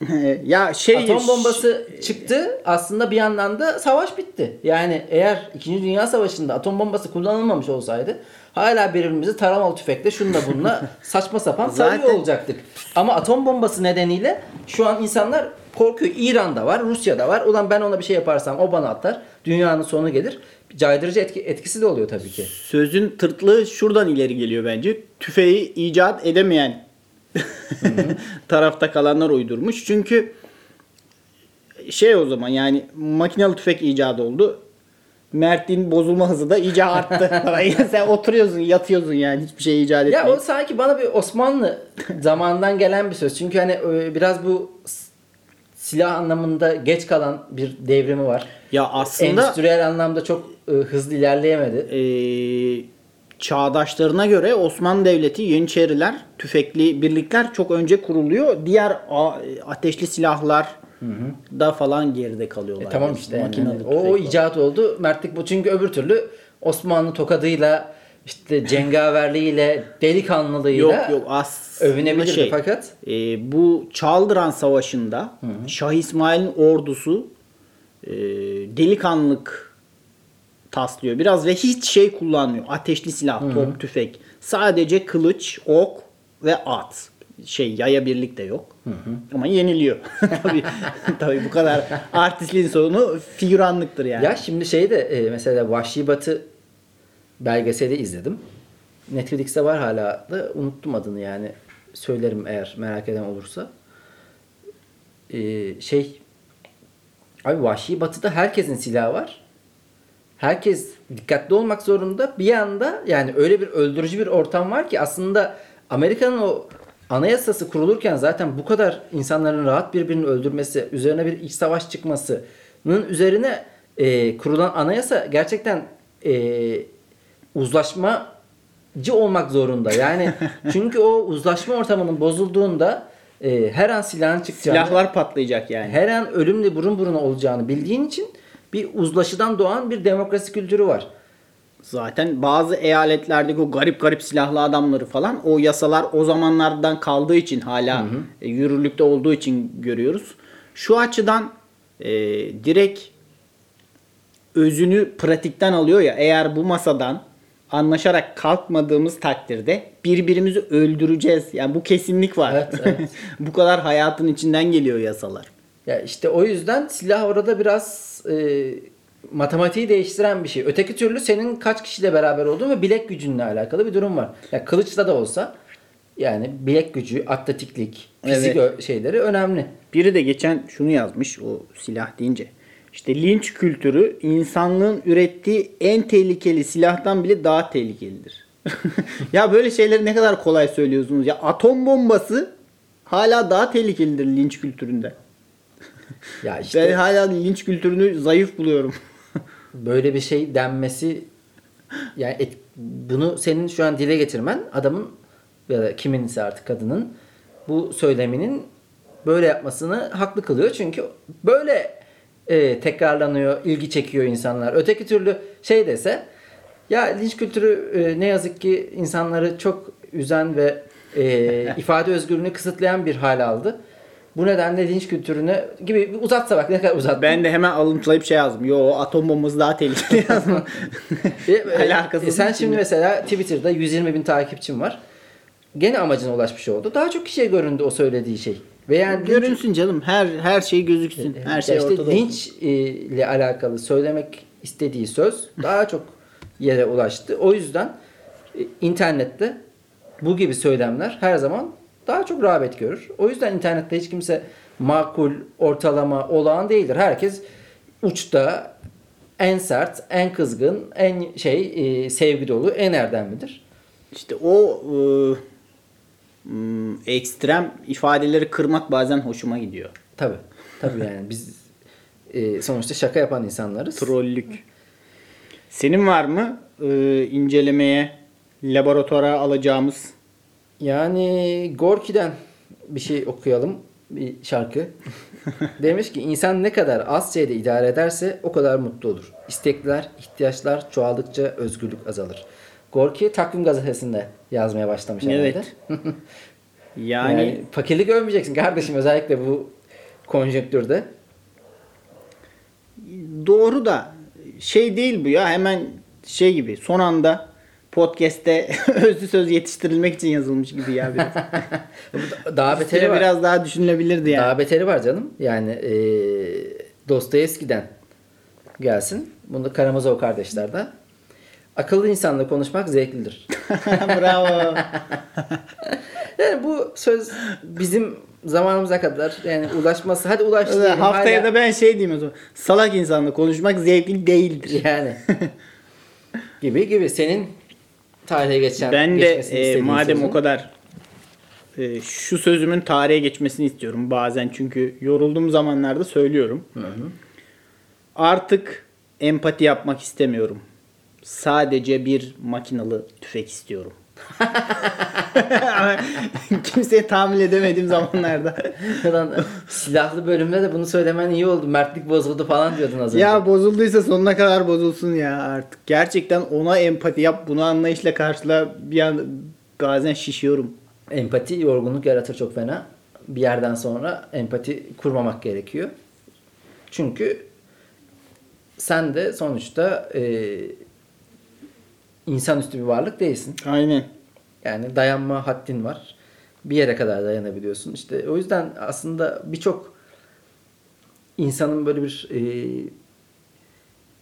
ya şey Atom bombası çıktı. Aslında bir yandan da savaş bitti. Yani eğer 2. Dünya Savaşı'nda atom bombası kullanılmamış olsaydı hala birbirimizi taramalı tüfekle şunla bununla saçma sapan sarıyor Zaten- olacaktık. Ama atom bombası nedeniyle şu an insanlar korkuyor. İran'da var, Rusya'da var. Ulan ben ona bir şey yaparsam o bana atar. Dünyanın sonu gelir. Caydırıcı etki, etkisi de oluyor tabii ki. sözün tırtlığı şuradan ileri geliyor bence. Tüfeği icat edemeyen tarafta kalanlar uydurmuş. Çünkü şey o zaman yani makinalı tüfek icadı oldu. Mertliğin bozulma hızı da iyice arttı. Sen oturuyorsun, yatıyorsun yani hiçbir şey icat etmeyip. Ya o sanki bana bir Osmanlı zamanından gelen bir söz. Çünkü hani e, biraz bu silah anlamında geç kalan bir devrimi var. Ya aslında Endüstriyel anlamda çok e, hızlı ilerleyemedi. e, çağdaşlarına göre Osmanlı Devleti Yeniçeriler, tüfekli birlikler çok önce kuruluyor. Diğer a- ateşli silahlar da falan geride kalıyorlar. E, tamam Yani işte yani. tüfek o, o icat oldu. Mertlik bu. Çünkü öbür türlü Osmanlı tokadıyla işte cengaverliğiyle delikanlılığıyla Yok yok as övünebilirdi şey, fakat e, bu Çaldıran Savaşı'nda Şah İsmail'in ordusu e, delikanlılık taslıyor biraz ve hiç şey kullanmıyor. Ateşli silah, top, tüfek. Sadece kılıç, ok ve at. Şey yaya birlik de yok. Ama yeniliyor. tabii, tabii bu kadar artistliğin sonu figüranlıktır yani. Ya şimdi şey de e, mesela Vahşi Batı belgeseli izledim. Netflix'te var hala da unuttum adını yani. Söylerim eğer merak eden olursa. E, şey abi Vahşi Batı'da herkesin silahı var. Herkes dikkatli olmak zorunda. Bir yanda yani öyle bir öldürücü bir ortam var ki aslında Amerika'nın o anayasası kurulurken zaten bu kadar insanların rahat birbirini öldürmesi, üzerine bir iç savaş çıkmasının üzerine e, kurulan anayasa gerçekten e, uzlaşmacı olmak zorunda. Yani çünkü o uzlaşma ortamının bozulduğunda e, her an silahın çıkacağını, Silahlar patlayacak yani. her an ölümle burun buruna olacağını bildiğin için bir uzlaşıdan doğan bir demokrasi kültürü var. Zaten bazı eyaletlerdeki o garip garip silahlı adamları falan o yasalar o zamanlardan kaldığı için hala e, yürürlükte olduğu için görüyoruz. Şu açıdan e, direkt özünü pratikten alıyor ya eğer bu masadan anlaşarak kalkmadığımız takdirde birbirimizi öldüreceğiz. Yani bu kesinlik var. Evet, evet. bu kadar hayatın içinden geliyor yasalar. Ya işte o yüzden silah orada biraz e, matematiği değiştiren bir şey. Öteki türlü senin kaç kişiyle beraber olduğun ve bilek gücünle alakalı bir durum var. Ya kılıçla da olsa yani bilek gücü, atletiklik, fizik Evet. şeyleri önemli. Biri de geçen şunu yazmış o silah deyince. İşte linç kültürü insanlığın ürettiği en tehlikeli silahtan bile daha tehlikelidir. ya böyle şeyleri ne kadar kolay söylüyorsunuz. Ya atom bombası hala daha tehlikelidir linç kültüründe. Ya işte Ben hala linç kültürünü zayıf buluyorum. böyle bir şey denmesi yani et- bunu senin şu an dile getirmen adamın ya da kiminse artık kadının bu söyleminin böyle yapmasını haklı kılıyor. Çünkü böyle e, tekrarlanıyor, ilgi çekiyor insanlar. Öteki türlü şey dese ya linç kültürü e, ne yazık ki insanları çok üzen ve e, ifade özgürlüğünü kısıtlayan bir hal aldı. Bu nedenle linç kültürünü gibi uzatsa bak ne kadar uzat. Ben de hemen alıntılayıp şey yazdım. Yo atom bombası daha tehlikeli yazdım. E, e, Alakasız e, sen şimdi şey. mesela Twitter'da 120 bin takipçin var. Gene amacına ulaşmış oldu. Daha çok kişiye göründü o söylediği şey. Ve yani Görünsün canım. Her her şey gözüksün. Her şey işte ortada linç e, ile alakalı söylemek istediği söz daha çok yere ulaştı. O yüzden e, internette bu gibi söylemler her zaman daha çok rağbet görür. O yüzden internette hiç kimse makul, ortalama, olağan değildir. Herkes uçta en sert, en kızgın, en şey e, sevgi dolu, en erdemlidir. İşte o ıı, hmm, ekstrem ifadeleri kırmak bazen hoşuma gidiyor. Tabi. Tabi yani biz e, sonuçta şaka yapan insanlarız. Trollük. Senin var mı ıı, incelemeye laboratuvara alacağımız? Yani Gorki'den bir şey okuyalım. Bir şarkı. Demiş ki insan ne kadar az şeyde idare ederse o kadar mutlu olur. İstekler, ihtiyaçlar çoğaldıkça özgürlük azalır. Gorki Takvim Gazetesi'nde yazmaya başlamış herhalde. Evet. Yani, Yani, fakirlik övmeyeceksin kardeşim özellikle bu konjonktürde. doğru da şey değil bu ya hemen şey gibi son anda podcast'te özlü söz yetiştirilmek için yazılmış gibi ya biraz. Daha beteri var. biraz daha düşünülebilirdi yani. Daha beteri var canım. Yani e, Dostoyevski'den gelsin. Bunu Karamazov kardeşlerden. Akıllı insanla konuşmak zevklidir. Bravo. Yani bu söz bizim zamanımıza kadar yani ulaşması hadi ulaştı diyelim, Haftaya hala- da ben şey diyeyim o zaman. Salak insanla konuşmak zevkli değildir. yani gibi gibi senin tarihe geçen Ben de e, madem sözün. o kadar e, şu sözümün tarihe geçmesini istiyorum bazen çünkü yorulduğum zamanlarda söylüyorum. Artık empati yapmak istemiyorum. Sadece bir makinalı tüfek istiyorum. Kimseye tahammül edemediğim zamanlarda. Lan, silahlı bölümde de bunu söylemen iyi oldu. Mertlik bozuldu falan diyordun az önce. ya bozulduysa sonuna kadar bozulsun ya artık. Gerçekten ona empati yap, bunu anlayışla karşıla. Bir an bazen şişiyorum. Empati yorgunluk yaratır çok fena. Bir yerden sonra empati kurmamak gerekiyor. Çünkü sen de sonuçta e, insanüstü bir varlık değilsin. Aynen. Yani dayanma haddin var. Bir yere kadar dayanabiliyorsun. İşte o yüzden aslında birçok insanın böyle bir e,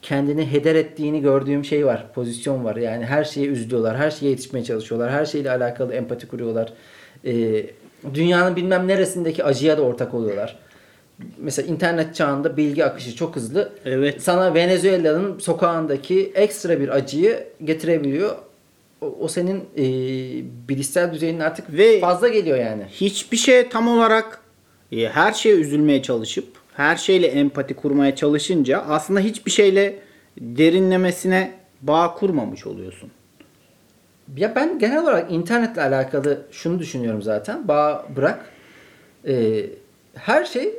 kendini heder ettiğini gördüğüm şey var. Pozisyon var. Yani her şeye üzülüyorlar. Her şeye yetişmeye çalışıyorlar. Her şeyle alakalı empati kuruyorlar. E, dünyanın bilmem neresindeki acıya da ortak oluyorlar. Mesela internet çağında bilgi akışı çok hızlı. Evet. Sana Venezuela'nın sokağındaki ekstra bir acıyı getirebiliyor. O, o senin e, bilişsel düzeyinin artık Ve- fazla geliyor yani. Hiçbir şeye tam olarak e, her şeye üzülmeye çalışıp her şeyle empati kurmaya çalışınca aslında hiçbir şeyle derinlemesine bağ kurmamış oluyorsun. Ya ben genel olarak internetle alakalı şunu düşünüyorum zaten. Bağ bırak. Ee, her şey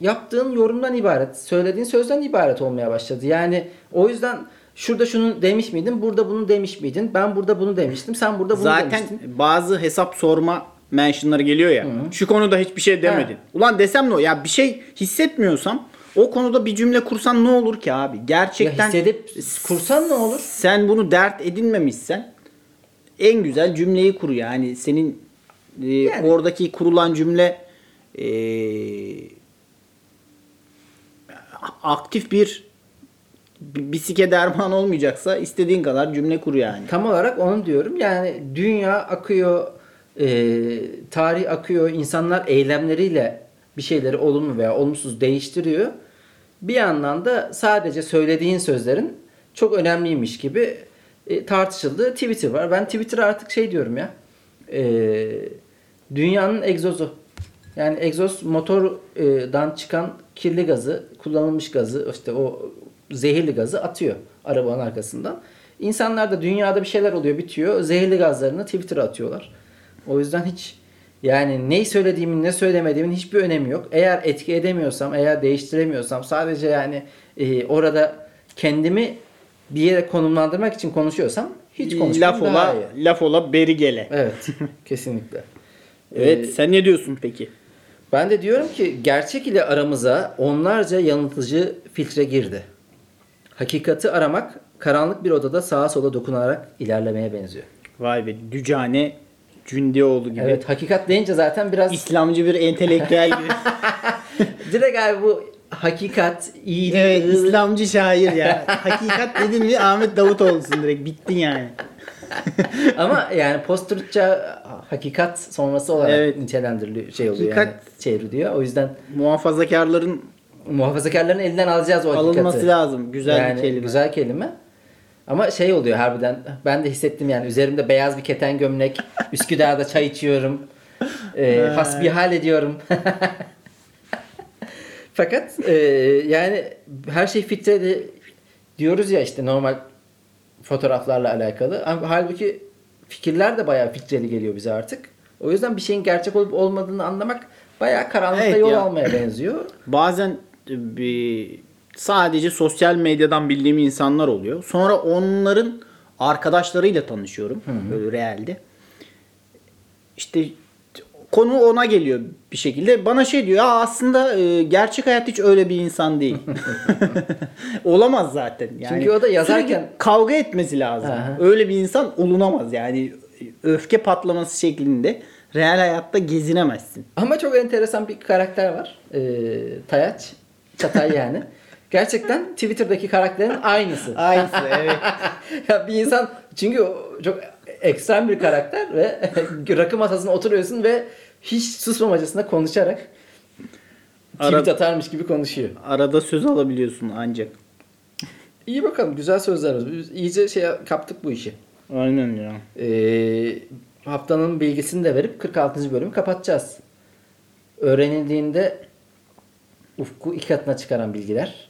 yaptığın yorumdan ibaret, söylediğin sözden ibaret olmaya başladı. Yani o yüzden şurada şunu demiş miydin, burada bunu demiş miydin? Ben burada bunu demiştim, sen burada bunu Zaten demiştin. bazı hesap sorma mentionları geliyor ya. Şu konuda hiçbir şey demedin. Ulan desem ne o? Ya bir şey hissetmiyorsam o konuda bir cümle kursan ne olur ki abi? Ya Gerçekten hissedip kursan ne olur? sen bunu dert edinmemişsen en güzel cümleyi kur yani senin e, oradaki kurulan cümle e, aktif bir bi- bisike derman olmayacaksa istediğin kadar cümle kur yani. Tam olarak onu diyorum. Yani dünya akıyor, e, tarih akıyor, insanlar eylemleriyle bir şeyleri olumlu veya olumsuz değiştiriyor. Bir yandan da sadece söylediğin sözlerin çok önemliymiş gibi e, tartışıldığı Twitter var. Ben Twitter'a artık şey diyorum ya. e, dünyanın egzozu. Yani egzoz motordan çıkan kirli gazı, kullanılmış gazı, işte o zehirli gazı atıyor arabanın arkasından. İnsanlar da dünyada bir şeyler oluyor, bitiyor. Zehirli gazlarını Twitter'a atıyorlar. O yüzden hiç yani ne söylediğimin ne söylemediğimin hiçbir önemi yok. Eğer etki edemiyorsam, eğer değiştiremiyorsam sadece yani e, orada kendimi bir yere konumlandırmak için konuşuyorsam hiç konuşmam laf daha ola iyi. laf ola beri gele. Evet, kesinlikle. Evet, Ee, sen ne diyorsun peki? Ben de diyorum ki gerçek ile aramıza onlarca yanıltıcı filtre girdi. Hakikati aramak karanlık bir odada sağa sola dokunarak ilerlemeye benziyor. Vay be Dücane Cündioğlu gibi. Evet, hakikat deyince zaten biraz İslamcı bir entelektüel gibi. direkt abi bu hakikat, iyilik, evet, ıı- İslamcı şair ya. Hakikat dedin mi Ahmet Davutoğlu'sun direkt. Bittin yani. ama yani post-truthça hakikat sonrası olarak Evet. nitelendiriliyor, şey oluyor Hakikat- yani çevriliyor. O yüzden Muhafazakarların muhafazakarların elinden alacağız o hakikati. alınması lazım. Güzel yani bir kelime. Güzel kelime. Ama şey oluyor harbiden ben de hissettim yani üzerimde beyaz bir keten gömlek Üsküdar'da çay içiyorum e, hasbihal ediyorum fakat e, yani her şey filtreli diyoruz ya işte normal fotoğraflarla alakalı halbuki fikirler de bayağı filtreli geliyor bize artık o yüzden bir şeyin gerçek olup olmadığını anlamak bayağı karanlıkta Evet yol ya. almaya benziyor Bazen bir sadece sosyal medyadan bildiğim insanlar oluyor. Sonra onların arkadaşlarıyla tanışıyorum. Böyle realde. İşte konu ona geliyor bir şekilde. Bana şey diyor ya aslında e, gerçek hayat hiç öyle bir insan değil. Olamaz zaten. Yani Çünkü o da yazarken- kavga etmesi lazım. Aha. Öyle bir insan olunamaz. Yani öfke patlaması şeklinde real hayatta gezinemezsin. Ama çok enteresan bir karakter var. Ee, Tayaç. Çatay yani. Gerçekten Twitter'daki karakterin aynısı. Aynısı evet. ya bir insan çünkü çok ekstrem bir karakter ve rakı masasına oturuyorsun ve hiç susmamacasına konuşarak tweet Ara- atarmış gibi konuşuyor. Arada söz alabiliyorsun ancak. İyi bakalım güzel sözlerimiz. Biz iyice şey kaptık bu işi. Aynen ya. Ee, haftanın bilgisini de verip 46. bölümü kapatacağız. Öğrenildiğinde ufku iki katına çıkaran bilgiler.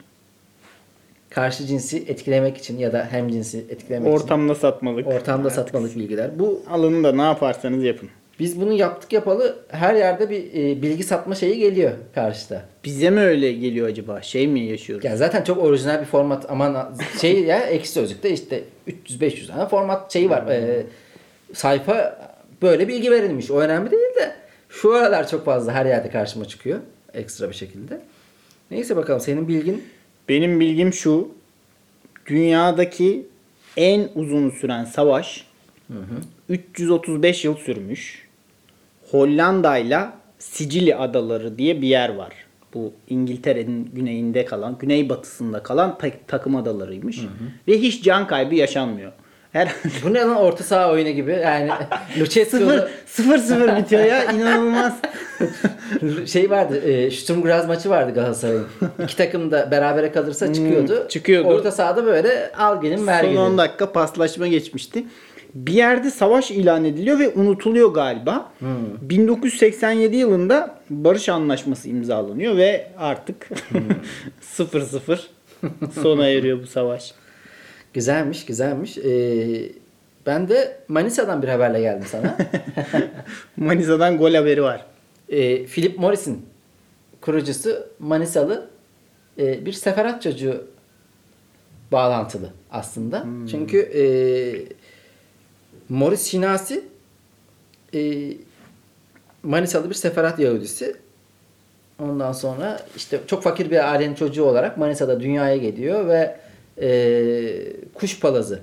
Karşı cinsi etkilemek için ya da hem cinsi etkilemek Ortamda satmalık. için ortamda satmalık bilgiler. Bu Alın da ne yaparsanız yapın. biz bunu yaptık yapalı her yerde bir e, bilgi satma şeyi geliyor karşıda. Bize mi öyle geliyor acaba? Şey mi yaşıyoruz? Yani zaten çok orijinal bir format aman şey ya ekşi sözlükte işte 300-500 tane format şeyi var. Ee, sayfa böyle bilgi verilmiş. O önemli değil de şu aralar çok fazla her yerde karşıma çıkıyor. Ekstra bir şekilde. Neyse bakalım senin bilgin Benim bilgim şu. dünyadaki en uzun süren savaş 335 yıl sürmüş. Hollanda'yla Sicilya Adaları diye bir yer var. Bu İngiltere'nin güneyinde kalan, güneybatısında kalan ta- takım adalarıymış. Ve hiç can kaybı yaşanmıyor. Her Bu ne lan orta saha oyunu gibi yani Lucescu'da sıfır, sıfır sıfır bitiyor ya inanılmaz. şey vardı e, Sturm Graz maçı vardı Galatasaray'ın. İki takım da berabere kalırsa çıkıyordu. Hmm, çıkıyordu. Orta sahada böyle al gelin ver Son gelin. 10 dakika paslaşma geçmişti. Bir yerde savaş ilan ediliyor ve unutuluyor galiba. 1987 yılında barış anlaşması imzalanıyor ve artık 0-0 sona eriyor bu savaş. Güzelmiş güzelmiş. Ee, ben de Manisa'dan bir haberle geldim sana. Manisa'dan gol haberi var. Ee, Philip Morris'in kurucusu Manisalı e, bir seferat çocuğu bağlantılı aslında. Çünkü e, Morris Şinasi e, Manisalı bir seferat Yahudisi. Ondan sonra işte çok fakir bir ailenin çocuğu olarak Manisa'da dünyaya geliyor ve e, kuş palazı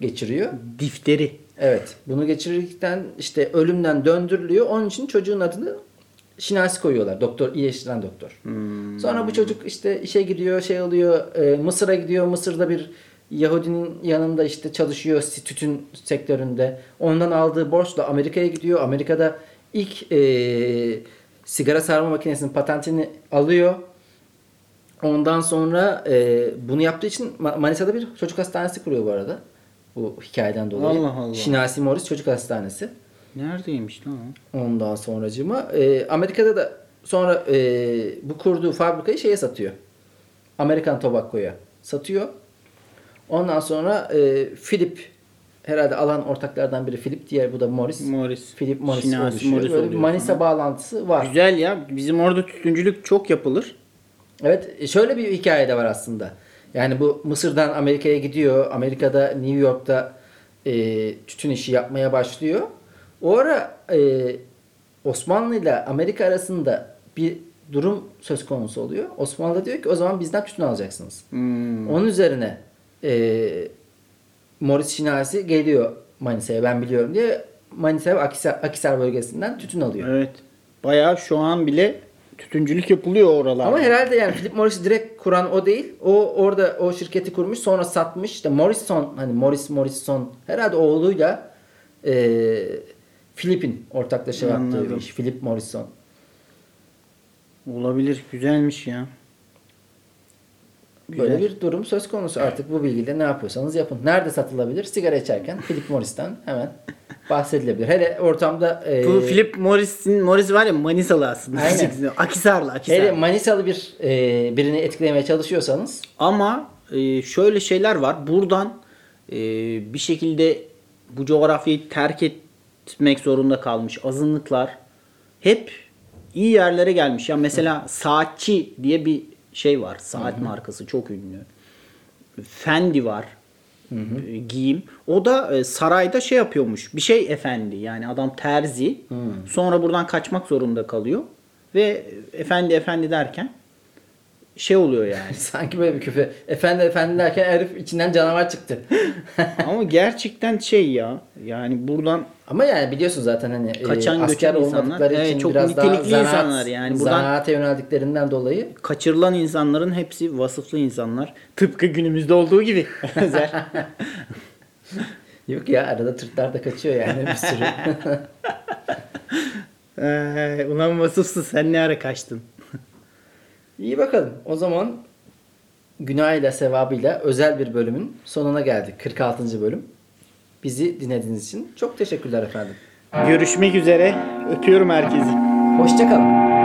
geçiriyor. Difteri. Evet. Bunu geçirdikten işte ölümden döndürülüyor. Onun için çocuğun adını Şinasi koyuyorlar. Doktor, iyileştiren doktor. Sonra bu çocuk işte işe gidiyor, şey oluyor. e, Mısır'a gidiyor. Mısır'da bir Yahudinin yanında işte çalışıyor tütün sektöründe. Ondan aldığı borçla Amerika'ya gidiyor. Amerika'da ilk e, sigara sarma makinesinin patentini alıyor. Ondan sonra e, bunu yaptığı için Ma- Manisa'da bir çocuk hastanesi kuruyor bu arada. Bu hikayeden dolayı. Allah Allah. Şinasi Morris Çocuk Hastanesi. Neredeymiş lan o? Ondan sonracığıma e, Amerika'da da sonra e, bu kurduğu fabrikayı şeye satıyor. Amerikan Tobacco'ya satıyor. Ondan sonra e, Philip herhalde alan ortaklardan biri Philip diğer bu da Morris. Morris. Philip Morris Şinasi oluşuyor. Morris Böyle oluyor Manisa sonra. bağlantısı var. Güzel ya. Bizim orada tütüncülük çok yapılır. Evet şöyle bir hikaye de var aslında. Yani bu Mısır'dan Amerika'ya gidiyor. Amerika'da New York'ta e, tütün işi yapmaya başlıyor. O ara e, Osmanlı ile Amerika arasında bir durum söz konusu oluyor. Osmanlı diyor ki o zaman bizden tütün alacaksınız. Hmm. Onun üzerine e, Morris Şinasi geliyor Manisa'ya ben biliyorum diye Manisa ve Akisar, Akisar bölgesinden tütün alıyor. Evet. Bayağı şu an bile tütüncülük yapılıyor oralarda. Ama herhalde yani Philip Morris'i direkt kuran o değil. O orada o şirketi kurmuş sonra satmış. İşte Morrison hani Morris Morrison herhalde oğluyla e, Philip'in ortaklaşa yaptığı bir iş. Philip Morrison. Olabilir. Güzelmiş ya. Güzel. Böyle bir durum söz konusu. Artık bu bilgiyle ne yapıyorsanız yapın. Nerede satılabilir? Sigara içerken Philip Morris'ten hemen bahsedilebilir. Hele ortamda e, Bu Philip Morris'in Morris var ya Manisalı aslında. Aynen. Akisarlı, Akisarlı. hele Manisalı bir e, birini etkilemeye çalışıyorsanız Ama e, şöyle şeyler var. Buradan e, bir şekilde bu coğrafyayı terk etmek zorunda kalmış azınlıklar hep iyi yerlere gelmiş. Ya mesela Saatçi diye bir şey var. Saat markası çok ünlü. Fendi var. e, Giyim. O da e, sarayda şey yapıyormuş. Bir şey efendi. Yani adam terzi. Sonra buradan kaçmak zorunda kalıyor. Ve efendi efendi derken şey oluyor yani. sanki böyle bir küfür. Efendi efendi derken herif içinden canavar çıktı. Ama gerçekten şey ya. Yani buradan Ama yani biliyorsun zaten hani e, Kaçan asker göçen insanlar, olmadıkları evet, için çok biraz daha nitelikli zanaat, insanlar yani. Buradan- zanaate yöneldiklerinden dolayı kaçırılan insanların hepsi vasıflı insanlar. Tıpkı günümüzde olduğu gibi. Yok ya arada tırtlar da kaçıyor yani bir sürü. Ee, ulan vasıfsız sen ne ara kaçtın? İyi bakalım. O zaman günahıyla sevabıyla özel bir bölümün sonuna geldik. 46. bölüm. Bizi dinlediğiniz için çok teşekkürler efendim. Görüşmek üzere. Öpüyorum herkesi. Hoşçakalın.